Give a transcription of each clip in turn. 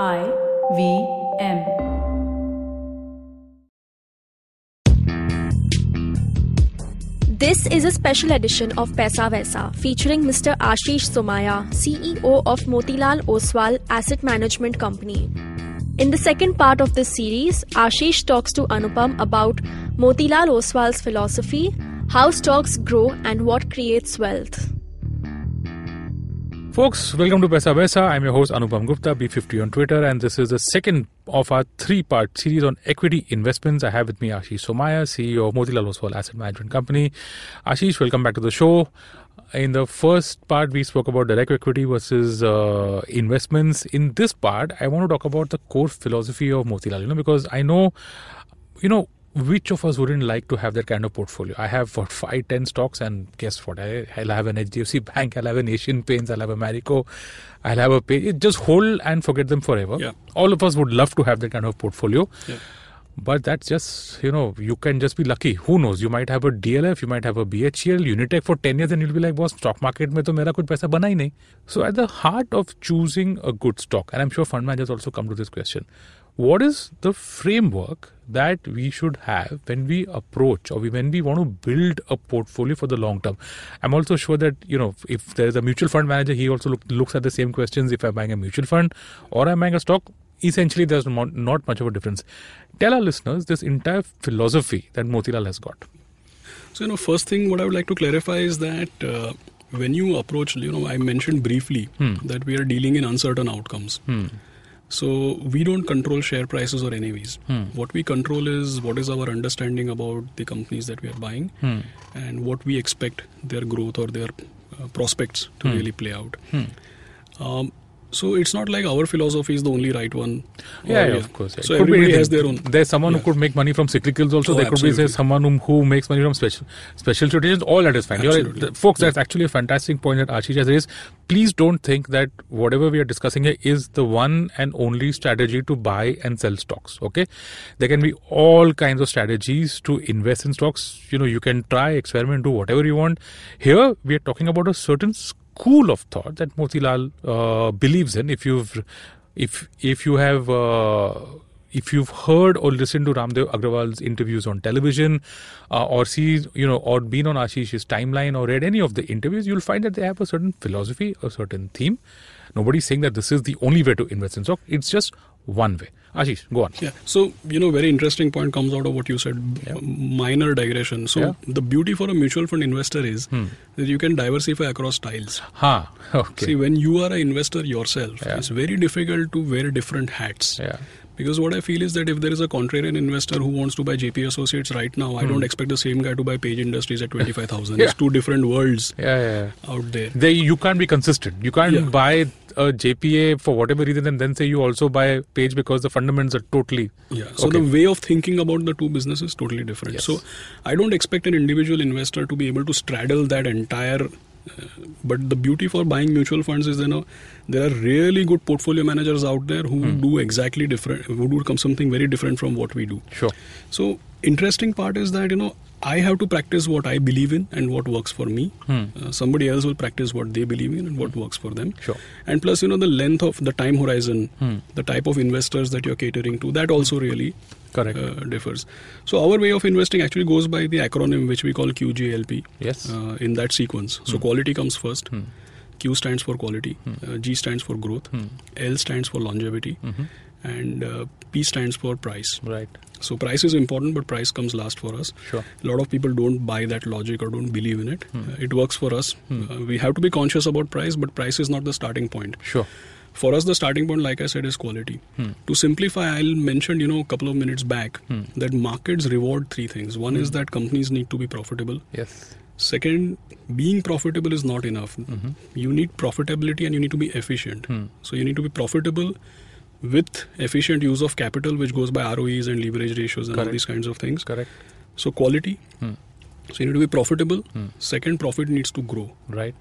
I V M. This is a special edition of Paisa Vaisa featuring Mr. Ashish Somaya, CEO of Motilal Oswal Asset Management Company. In the second part of this series, Ashish talks to Anupam about Motilal Oswal's philosophy, how stocks grow, and what creates wealth. Folks, welcome to Paisa Vaisa. I'm your host Anupam Gupta, B50 on Twitter, and this is the second of our three-part series on equity investments. I have with me Ashish Somaya, CEO of Motilal Oswal Asset Management Company. Ashish, welcome back to the show. In the first part, we spoke about direct equity versus uh, investments. In this part, I want to talk about the core philosophy of Motilal. You know, because I know, you know, which of us wouldn't like to have that kind of portfolio? I have what five, ten stocks, and guess what? I, will have an HDFC Bank, I'll have an Asian Paints, I'll have a Marico, I'll have a pay. Just hold and forget them forever. Yeah. All of us would love to have that kind of portfolio. Yeah. But that's just, you know, you can just be lucky. Who knows? You might have a DLF, you might have a BHEL, Unitech for 10 years, and you'll be like, boss, stock market mein to mera kuch paisa bana hi nahi. So, at the heart of choosing a good stock, and I'm sure fund managers also come to this question, what is the framework that we should have when we approach or when we want to build a portfolio for the long term? I'm also sure that you know if there is a mutual fund manager he also look, looks at the same questions if i'm buying a mutual fund or i'm buying a stock essentially there's not, not much of a difference. Tell our listeners this entire philosophy that motilal has got. So, you know, first thing what I would like to clarify is that uh, when you approach, you know, I mentioned briefly that we are dealing in uncertain outcomes. So, we don't control share prices or NAVs. What we control is what is our understanding about the companies that we are buying and what we expect their growth or their uh, prospects to really play out. Um, so it's not like our philosophy is the only right one. yeah, yeah, of course. So could everybody has their own. There's someone Yeah. who could make money from cyclicals. Also, Oh, there could be say, someone who, who makes money from special special situations. All that is fine. You're right. Absolutely. Th- folks, that's actually a fantastic point that Ashish has raised. Please don't think that whatever we are discussing here is the one and only strategy to buy and sell stocks. Okay, there can be all kinds of strategies to invest in stocks. You know, you can try, experiment, do whatever you want. Here, we are talking about a certain school of thought that Motilal uh, believes in. If you've, if if you have. Uh, if you've heard or listened to Ramdev Agrawal's interviews on television, uh, or see, you know, or been on Ashish's timeline or read any of the interviews, you'll find that they have a certain philosophy, a certain theme. Nobody's saying that this is the only way to invest in stock. It's just one way. Ashish, go on. Yeah. So, you know, very interesting point comes out of what you said. Yeah. Minor digression. So, Yeah. the beauty for a mutual fund investor is hmm. that you can diversify across styles. Ha. Okay. See, when you are an investor yourself, Yeah. it's very difficult to wear different hats. yeah. Because what I feel is that if there is a contrarian investor who wants to buy JP Associates right now, I don't expect the same guy to buy Page Industries at 25,000. Hmm. Yeah. It's two different worlds Yeah. Yeah. yeah. out there. They, you can't be consistent. You can't Yeah. buy a JPA for whatever reason and then say you also buy Page because the fundamentals are totally. Yeah. So Okay. the way of thinking about the two businesses is totally different. Yes. So I don't expect an individual investor to be able to straddle that entire. But the beauty for buying mutual funds is you know there are really good portfolio managers out there who Hmm. do exactly different, who do come something very different from what we do. Sure. So interesting part is that you know I have to practice what I believe in and what works for me. Uh, somebody else will practice what they believe in and what works for them. Sure. And plus, you know, the length of the time horizon, the type of investors that you're catering to, that also really Correct. uh, differs. So our way of investing actually goes by the acronym which we call qglp Yes. Uh, in that sequence. So quality comes first. Q stands for quality. Uh, G stands for growth. L stands for longevity. And uh, P stands for price. Right. So price is important, but price comes last for us. Sure. A lot of people don't buy that logic or don't believe in it. Uh, it works for us. Uh, we have to be conscious about price, but price is not the starting point. Sure. For us, the starting point, like I said, is quality. Hmm. To simplify, I'll mention, you know, a couple of minutes back hmm. that markets reward three things. One is hmm. that companies need to be profitable. Yes. Second, being profitable is not enough. Mm-hmm. You need profitability and you need to be efficient. So you need to be profitable with efficient use of capital, which goes by ROEs and leverage ratios and all these kinds of things. Correct. So quality. Hmm. So you need to be profitable. Second, profit needs to grow. Right.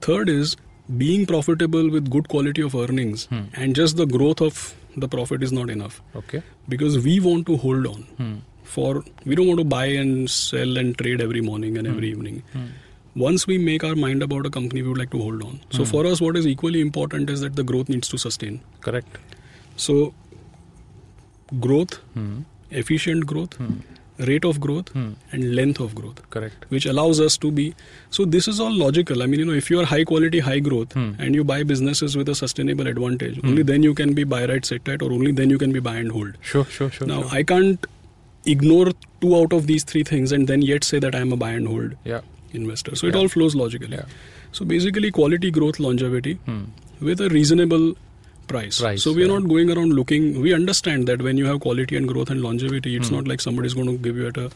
Third is being profitable with good quality of earnings Hmm. and just the growth of the profit is not enough Okay. because we want to hold on Hmm. for we don't want to buy and sell and trade every morning and every hmm. evening hmm. once we make our mind about a company, we would like to hold on. So hmm. for us, what is equally important is that the growth needs to sustain. Correct. So growth, efficient growth, rate of growth, hmm. and length of growth Correct. which allows us to be so this is all logical i mean you know if you are high quality high growth hmm. and you buy businesses with a sustainable advantage hmm. only then you can be buy right sit right or only then you can be buy and hold Sure, sure, sure. now sure. i can't ignore two out of these three things and then yet say that i am a buy and hold yeah. investor so it all flows logically Yeah. so basically quality growth longevity with a reasonable price. Price, so we are yeah. not going around looking we understand that when you have quality and growth and longevity it's not like somebody's going to give you at a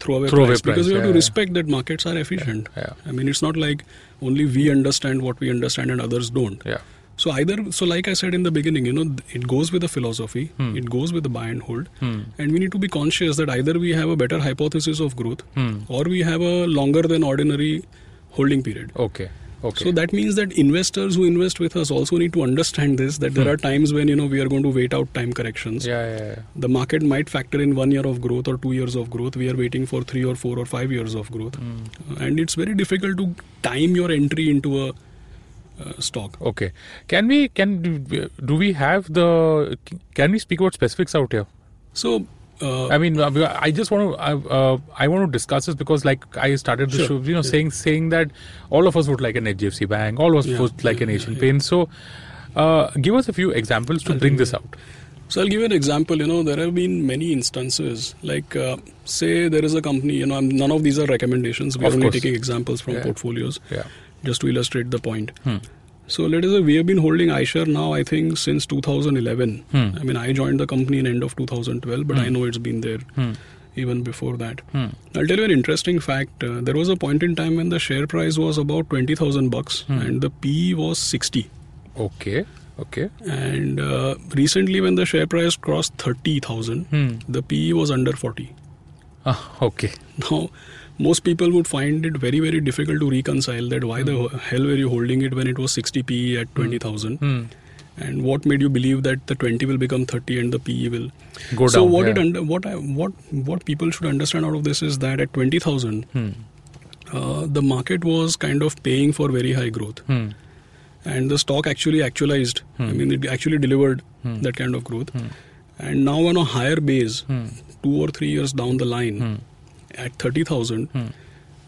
throwaway, Throwaway price, because price, we have yeah, to respect that markets are efficient yeah. i mean it's not like only we understand what we understand and others don't Yeah. so either so like i said in the beginning you know it goes with the philosophy Hmm. it goes with the buy and hold and we need to be conscious that either we have a better hypothesis of growth Hmm. or we have a longer than ordinary holding period Okay. Okay. so that means that investors who invest with us also need to understand this that there are times when you know we are going to wait out time corrections Hmm. yeah, yeah, yeah. the market might factor in one year of growth or two years of growth we are waiting for three or four or five years of growth Hmm. and it's very difficult to time your entry into a uh, stock Okay. Can we can do we have the can we speak about specifics out here? so uh, I mean, uh, I just want to I, uh, I want to discuss this because like I started the Sure. show, you know, saying saying that all of us would like an HDFC Bank, all of us Yeah, would like an yeah, Asian yeah, Paints. So, uh, give us a few examples to I'll bring this out. So I'll give you an example. You know, there have been many instances. Like, uh, say there is a company. You know, none of these are recommendations. We Of are only course. taking examples from Yeah. portfolios, Yeah. just to illustrate the point. Hmm. So let us say we have been holding Eicher now. I think since 2011. Hmm. I mean, I joined the company in end of 2012, but I know it's been there Hmm. even before that. Hmm. I'll tell you an interesting fact. Uh, there was a point in time when the share price was about 20,000 bucks Hmm. and the PE was 60. Okay. Okay. And uh, recently, when the share price crossed 30,000, Hmm. the PE was under 40. Ah, okay. Now, most people would find it very, very difficult to reconcile that why the hell were you holding it when it was 60 PE at 20,000? Hmm. And what made you believe that the 20 will become 30 and the PE will Go so down. So what yeah. it under, what I, what what people should understand out of this is that at 20,000, Hmm. uh, the market was kind of paying for very high growth, Hmm. and the stock actually actualized. I Hmm. mean, it actually delivered Hmm. that kind of growth. Hmm. And now on a higher base, Hmm. two or three years down the line, Hmm. At 30,000, Hmm.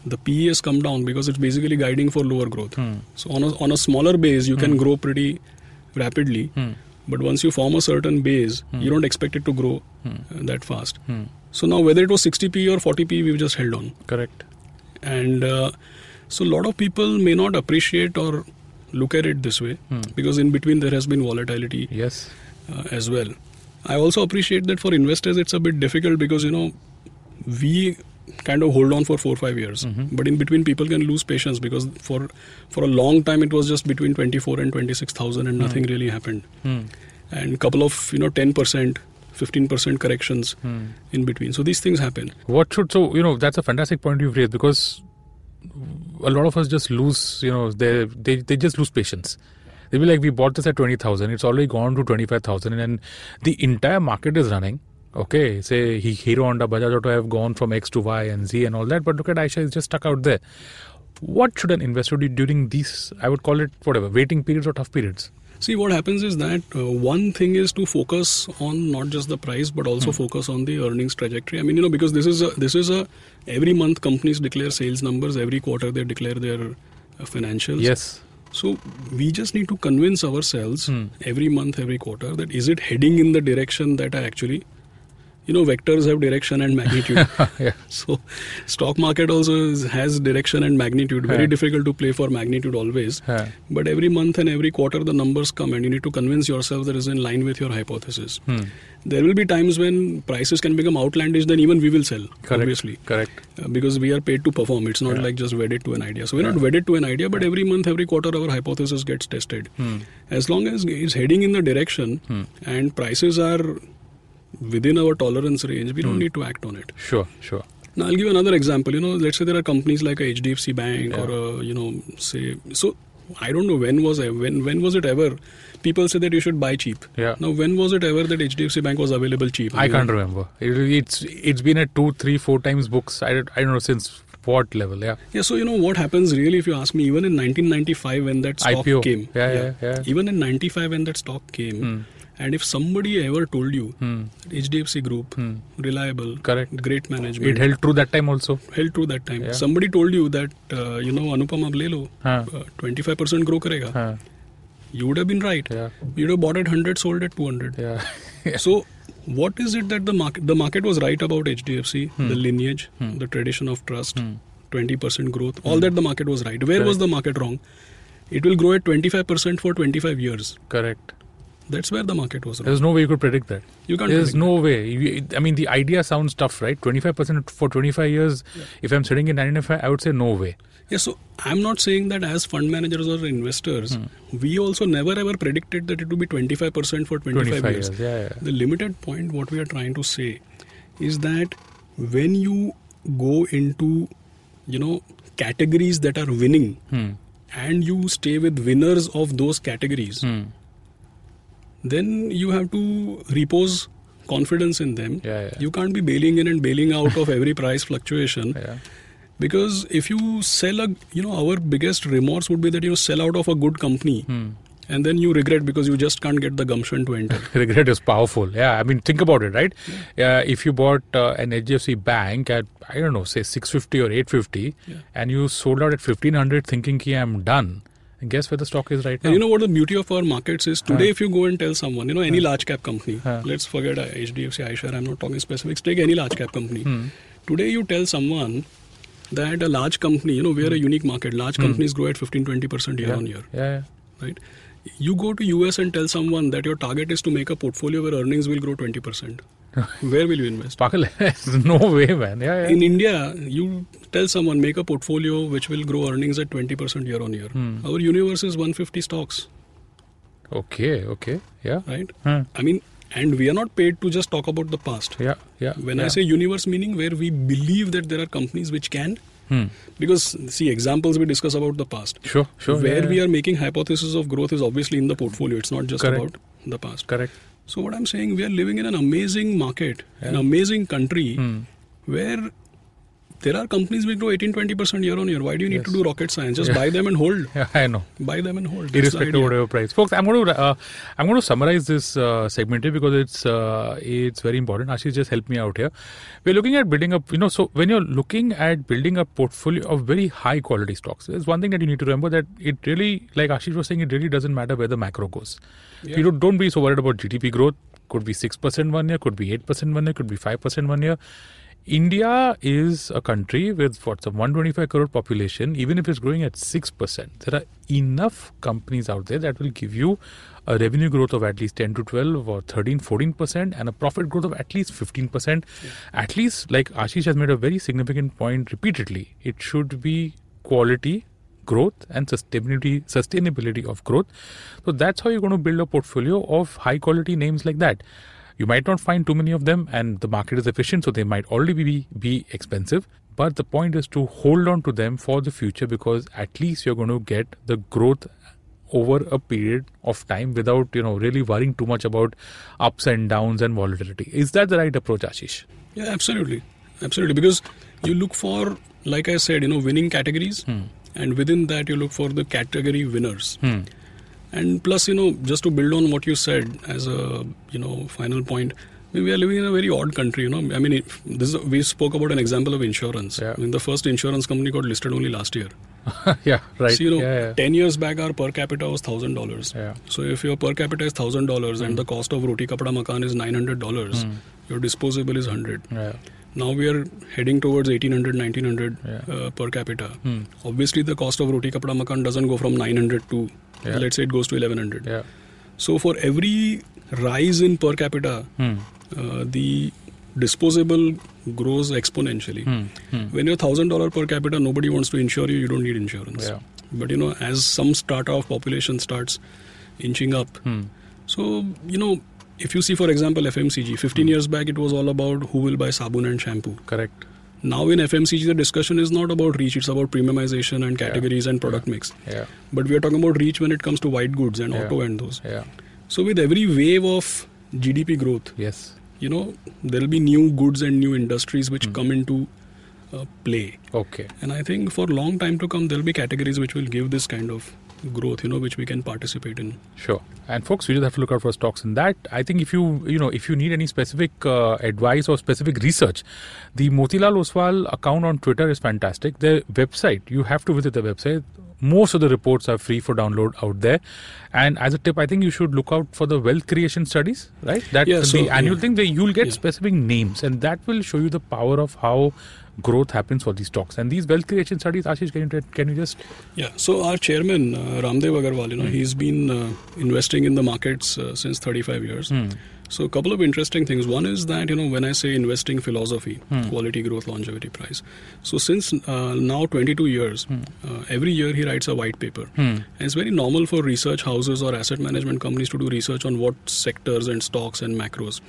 the PE has come down because it's basically guiding for lower growth. Hmm. So on a, on a smaller base, you can Hmm. grow pretty rapidly. Hmm. But once you form a certain base, Hmm. you don't expect it to grow uh, that fast. So now whether it was 60p or 40p, we've just held on. Correct. And uh, so a lot of people may not appreciate or look at it this way because in between there has been volatility Yes. uh, as well. I also appreciate that for investors it's a bit difficult because you know we kind of hold on for four or five years, Mhm. but in between people can lose patience because for for a long time it was just between 24 and 26,000 and nothing really happened, Hmm. and couple of you know 10 percent, 15 percent corrections Hmm. in between. So these things happen. What should so you know that's a fantastic point you've raised because a lot of us just lose you know they they they just lose patience. They'll be like, we bought this at twenty thousand. It's already gone to twenty five thousand, and the entire market is running. Okay, say he, Hero Honda, Bajaj Auto have gone from X to Y and Z and all that, but look at Eicher is just stuck out there. What should an investor do during these? I would call it whatever waiting periods or tough periods. See, what happens is that uh, one thing is to focus on not just the price, but also focus on the earnings trajectory. I mean, you know, because this is a this is a every month companies declare sales numbers, every quarter they declare their uh, financials. Yes. So we just need to convince ourselves Hmm. every month, every quarter that is it heading in the direction that I actually, you know, vectors have direction and magnitude. yeah. so stock market also is, has direction and magnitude. Very Yeah. difficult to play for magnitude always. Yeah. But every month and every quarter, the numbers come, and you need to convince yourself that is in line with your hypothesis. Hmm. There will be times when prices can become outlandish, then even we will sell, Correct. obviously, Correct. uh, because we are paid to perform. It's not like just wedded to an idea. So we're not wedded to an idea, but every month, every quarter, our hypothesis gets tested. Hmm. As long as it's heading in the direction Hmm. and prices are within our tolerance range, we don't Hmm. need to act on it. Sure. Sure. Now I'll give you another example. You know, let's say there are companies like a HDFC Bank Yeah. or a, you know, say so. I don't know when was I, when when was it ever? People say that you should buy cheap. Yeah. Now when was it ever that HDFC Bank was available cheap? I mean, can't remember. It, it's it's been at two, three, four times books. I, don't- I don't know since what level? Yeah. Yeah, so you know what happens really if you ask me, even in 1995 when that stock IPO. came. Yeah, yeah, yeah. Even in 95 when that stock came, Hmm. And if somebody ever told you Hmm. HDFC Group, Hmm. reliable, Correct. great management, It held true that time also. held true that time. Yeah. Somebody told you that, uh, you know, Anupam ab le lo, Huh. uh, 25% grow karega. Huh. You would have been right. Yeah. You'd have bought at 100, sold at 200. Yeah. So, what is it that the market the market was right about HDFC, Hmm. the lineage, the tradition of trust, 20% growth, all that the market was right. Where was the market wrong? It will grow at 25% for 25 years. Correct. That's where the market was wrong. There's no way you could predict that. You can't There's no way. You- I mean, the idea sounds tough, right? 25% for 25 years. If I'm sitting in 95, I would say no way. Yeah, so I'm not saying that as fund managers or investors, Hmm. we also never ever predicted that it would be 25% for 25, 25 years. years. Yeah, yeah. The limited point, what we are trying to say, is that when you go into, you know, categories that are winning, Hmm. and you stay with winners of those categories, Hmm. Then you have to repose confidence in them. Yeah, yeah. You can't be bailing in and bailing out of every price fluctuation Yeah. because if you sell a, you know, our biggest remorse would be that you sell out of a good company Hmm. and then you regret because you just can't get the gumption to enter. regret is powerful. Yeah, I mean, think about it, right? Yeah. if you bought uh, an HDFC bank at I don't know, say 650 or 850, Yeah. and you sold out at 1500, thinking, "Ki I'm done." And guess where the stock is right now? And you know what the beauty of our markets is? Today, Huh. if you go and tell someone, you know, any large cap company, Huh. let's forget uh, HDFC, Eicher, I'm not talking specifics, take any large cap company. Hmm. Today, you tell someone that a large company, you know, we're a unique market, large companies grow at 15 20% year Hmm. yeah. on year, Yeah, right? You go to US and tell someone that your target is to make a portfolio where earnings will grow 20%. where will you invest? No way, man. Yeah, yeah. In India, you tell someone make a portfolio which will grow earnings at 20% year on year. Hmm. Our universe is 150 stocks, okay, okay. Yeah. right? Huh. I mean, and we are not paid to just talk about the past. Yeah, yeah. When yeah. I say universe, meaning where we believe that there are companies which can, Hmm. because see, examples we discuss about the past. Sure, sure. where yeah, we are making hypothesis of growth is obviously in the portfolio. It's not just Correct. about the past. Correct. So what I'm saying, we are living in an amazing market, an amazing country Hmm. where there are companies which grow 18 20% year on year. Why do you need to do rocket science? Just Yeah. buy them and hold. Yeah, I know. Buy them and hold. That's irrespective of whatever price. Folks, I'm going to uh, I'm going to summarize this uh, segment here because it's uh, it's very important. Ashish, just help me out here. We're looking at building up. You know, so when you're looking at building a portfolio of very high quality stocks, there's one thing that you need to remember that it really, like Ashish was saying, it really doesn't matter where the macro goes. Yeah. You don't, don't be so worried about GDP growth. Could be six percent one year, could be eight percent one year, could be five percent one year. India is a country with what's a 125 crore population. Even if it's growing at six percent, there are enough companies out there that will give you a revenue growth of at least 10 to 12 or 13, 14 percent, and a profit growth of at least 15 percent. At least, like Ashish has made a very significant point repeatedly, it should be quality growth and sustainability sustainability of growth so that's how you're going to build a portfolio of high quality names like that you might not find too many of them and the market is efficient so they might already be, be expensive but the point is to hold on to them for the future because at least you're going to get the growth over a period of time without you know really worrying too much about ups and downs and volatility is that the right approach ashish Yeah, absolutely. Absolutely. Because you look for, like I said, you know, winning categories. And within that, you look for the category winners. hmm. And plus, you know, just to build on what you said as a, you know, final point, I mean, we are living in a very odd country, you know. I mean, this is, we spoke about an example of insurance. Yeah. I mean, the first insurance company got listed only last year. yeah right So, you know, yeah, yeah. 10 years back, our per capita was $1,000. Yeah. So if your per capita is $1,000 and the cost of roti kapda makan is $900, Hmm. your disposable is 100 yeah. Now we are heading towards 1800 1900 Yeah. uh, per capita Hmm. obviously the cost of roti kapda makan doesn't go from 900 to Yeah. let's say it goes to 1100 yeah so for every rise in per capita hmm. uh, the disposable grows exponentially Hmm. Hmm. when you're thousand dollar per capita nobody wants to insure you you don't need insurance but you know as some strata of population starts inching up Hmm. so you know if you see for example fmcg 15 years back it was all about who will buy sabun and shampoo correct now in FMCG, the discussion is not about reach; it's about premiumization and categories and product mix. yeah But we are talking about reach when it comes to white goods and Yeah. auto and those. yeah So with every wave of GDP growth, yes you know, there will be new goods and new industries Hmm. which come into uh, play. Okay. And I think for long time to come, there'll be categories which will give this kind of growth, you know, which we can participate in. Sure. And folks, we just have to look out for stocks in that. I think if you, you know, if you need any specific uh, advice or specific research, the Motilal Oswal account on Twitter is fantastic. Their website, you have to visit the website. Most of the reports are free for download out there. And as a tip, I think you should look out for the wealth creation studies, right? That Yeah, the so, annual yeah. thing where you'll get Yeah. specific names, and that will show you the power of how growth happens for these stocks. And these wealth creation studies, Ashish, can you, can you just Yeah. So our chairman, uh, Ramdev Agarwal, you know, he's been uh, investing in the markets uh, since 35 years. So a couple of interesting things. One is that you know when I say investing philosophy, quality, growth, longevity, price. So since uh, now 22 years, uh, every year he writes a white paper. And it's very normal for research houses or asset management companies to do research on what sectors and stocks and macros.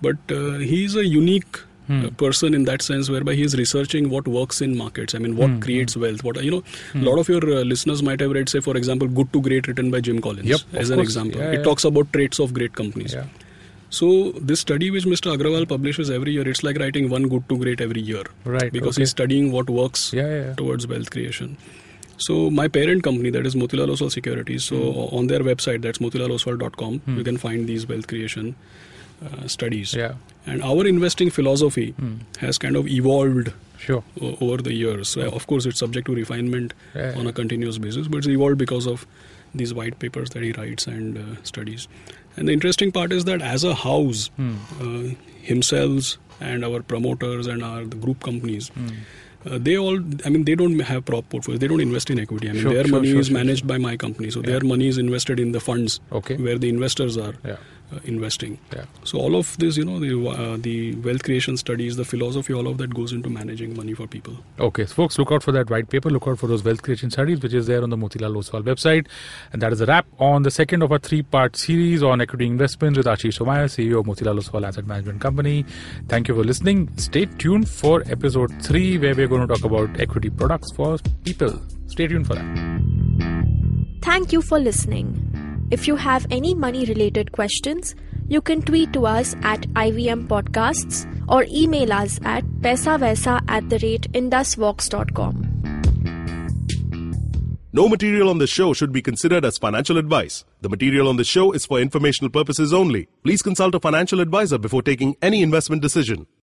But uh, he's a unique uh, person in that sense whereby he is researching what works in markets i mean what creates wealth what you know a lot of your uh, listeners might have read say for example good to great written by jim collins Yep, as an course. example Yeah, it yeah. talks about traits of great companies Yeah. so this study which mr agrawal publishes every year it's like writing one good to great every year Right, because okay. he's studying what works Yeah, yeah, yeah. towards wealth creation so my parent company that is Motilal Oswal Securities. So Hmm. on their website, that's motilaloswal.com, you can find these wealth creation uh, studies. Yeah. And our investing philosophy has kind of evolved Sure. o- over the years. So of course, it's subject to refinement Yeah, on a continuous basis, but it's evolved because of these white papers that he writes and uh, studies. And the interesting part is that as a house, Hmm. uh, himself and our promoters and our the group companies. Hmm. Uh, they all, I mean, they don't have prop portfolios. They don't invest in equity. I mean, Sure, their sure, money sure, is managed by my company. So Yeah. their money is invested in the funds Okay. where the investors are Yeah. Uh, investing. Yeah. So all of this, you know, the uh, the wealth creation studies, the philosophy, all of that goes into managing money for people. Okay, so folks, look out for that white paper. Look out for those wealth creation studies, which is there on the Motilal Oswal website. And that is a wrap on the second of our three-part series on equity investments with Ashish Somaya, CEO of Motilal Oswal Asset Management Company. Thank you for listening. Stay tuned for episode three, where we're going to talk about equity products for people. Stay tuned for that. Thank you for listening. If you have any money related questions, you can tweet to us at IVM Podcasts or email us at paisavaisa at the rate indusvox.com. No material on the show should be considered as financial advice. The material on the show is for informational purposes only. Please consult a financial advisor before taking any investment decision.